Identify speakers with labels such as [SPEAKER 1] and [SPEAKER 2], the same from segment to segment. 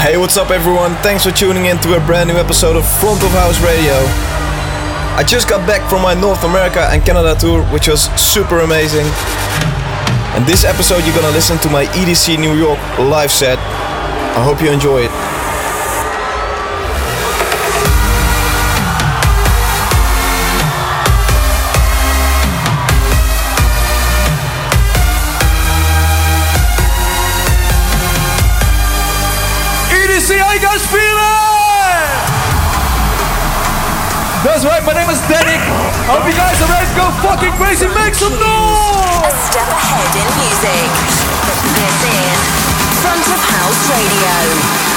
[SPEAKER 1] Hey, what's up, everyone? Thanks for tuning in to a brand new episode of Front of House Radio. I just got back from my North America and Canada tour, which was super amazing. And this episode, you're gonna listen to my EDC New York live set. I hope you enjoy it.
[SPEAKER 2] How you guys? That's right, my name is Danic. I hope you guys are ready to go fucking crazy. Make some noise!
[SPEAKER 3] A step ahead in music. This is Front of House Radio.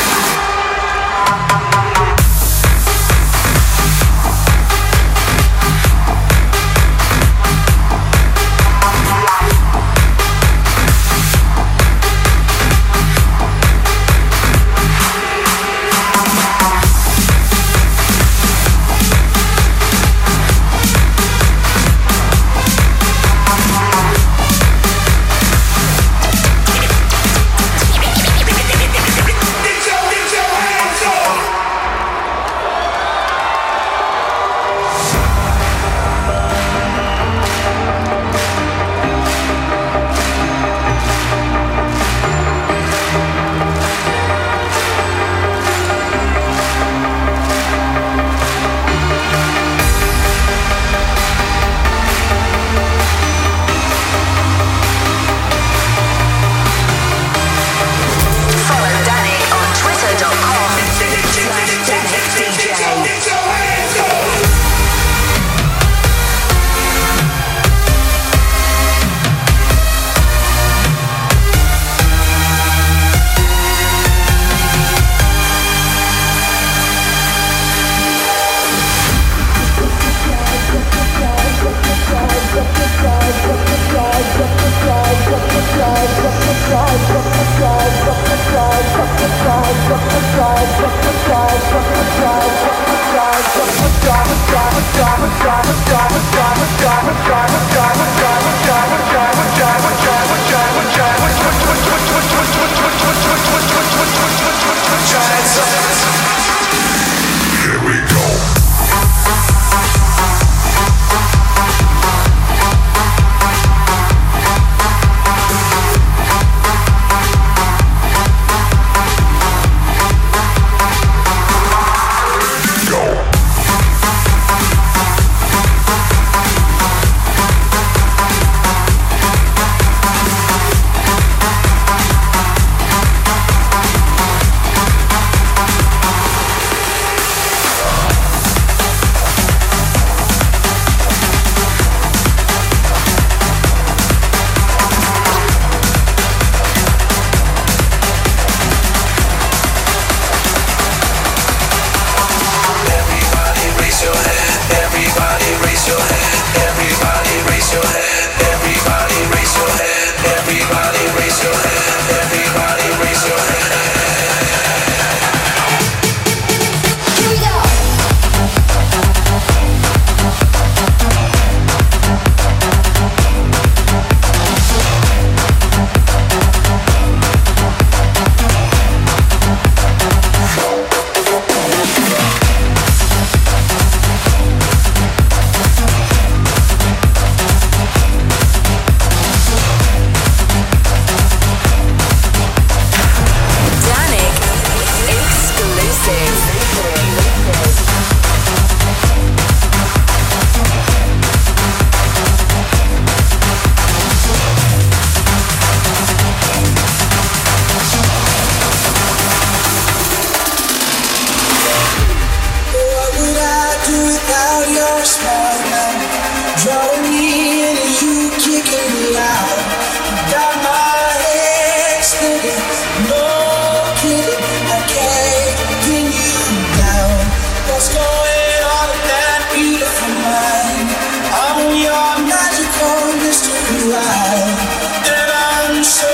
[SPEAKER 4] so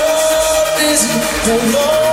[SPEAKER 5] busy, hold on.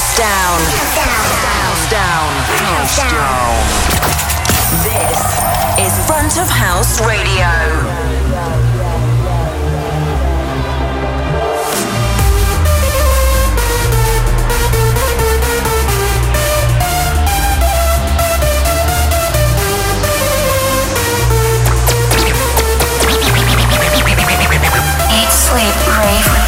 [SPEAKER 5] House down. House down. House down.
[SPEAKER 2] This is Front of House Radio. sleep, brave.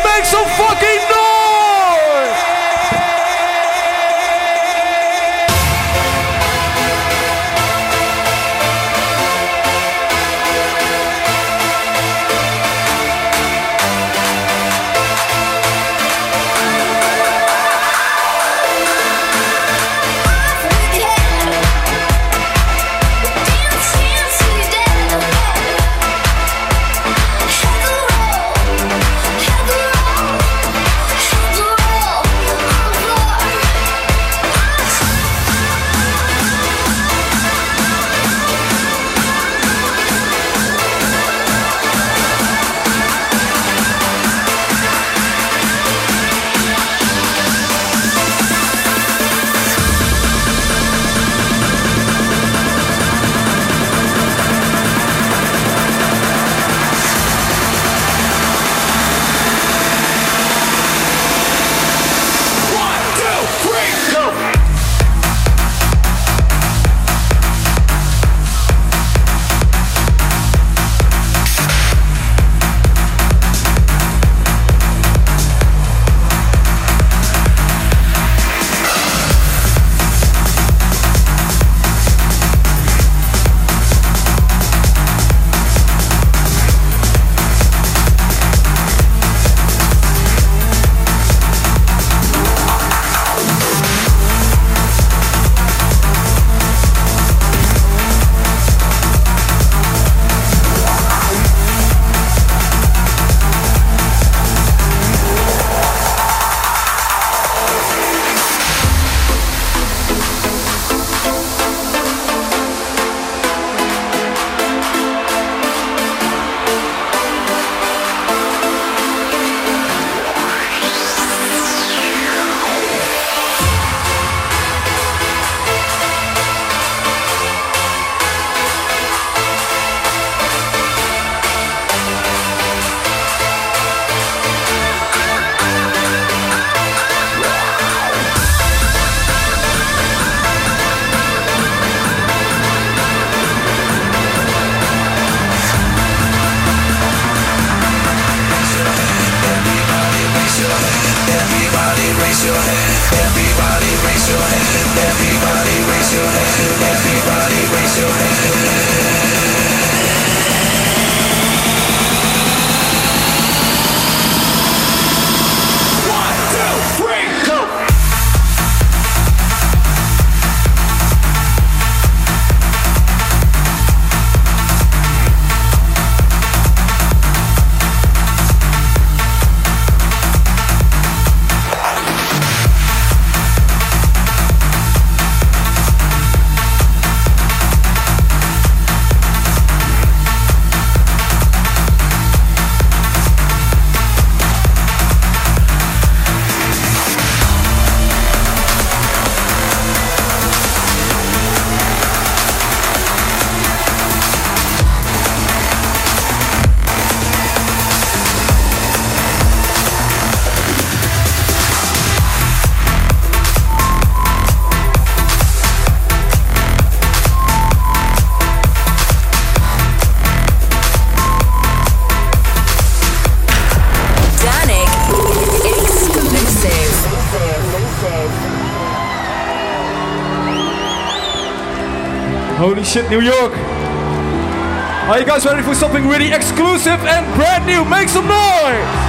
[SPEAKER 2] make some fucking Holy shit, New York. Are you guys ready for something really exclusive and brand new? Make some noise!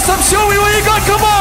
[SPEAKER 6] Yes,
[SPEAKER 2] I'm showing you what you got. Come on.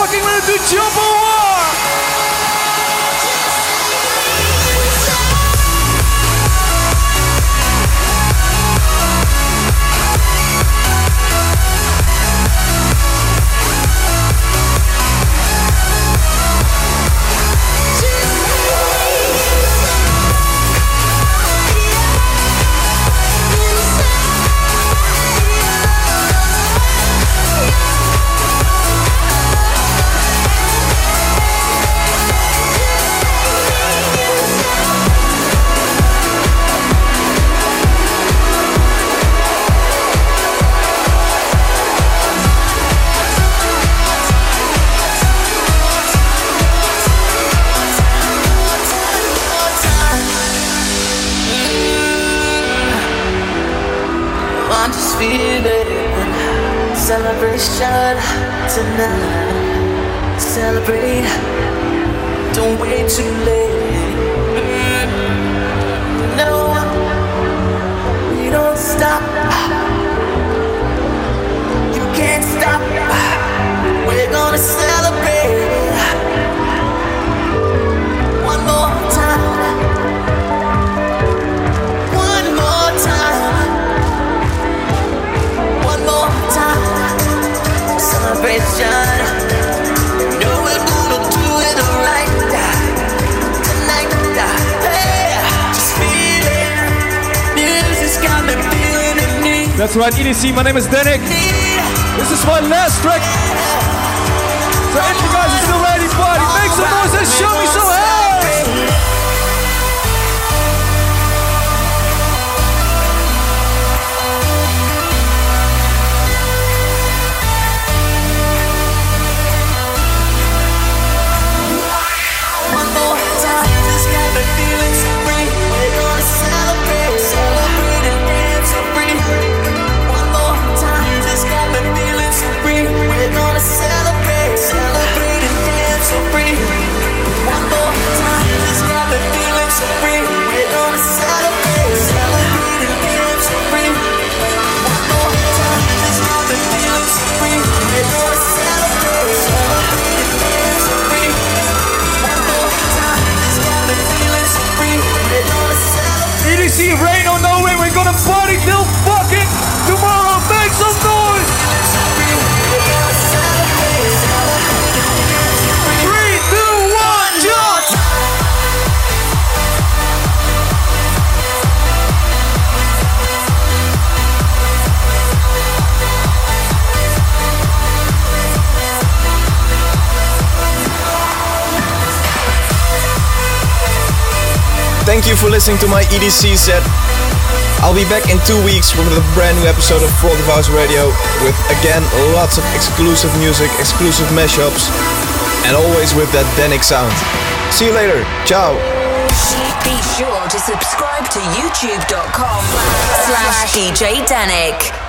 [SPEAKER 2] Fucking ready to jump or That's right, EDC. My name is Danic. This is my last track. So if you guys are still ready, party, make some noise and show me some
[SPEAKER 1] Thank you for listening to my EDC set. I'll be back in two weeks with a brand new episode of Front of House Radio with again lots of exclusive music, exclusive mashups, and always with that Danic sound. See you later. Ciao.
[SPEAKER 3] Be sure to subscribe to youtube.com slash DJ Danic.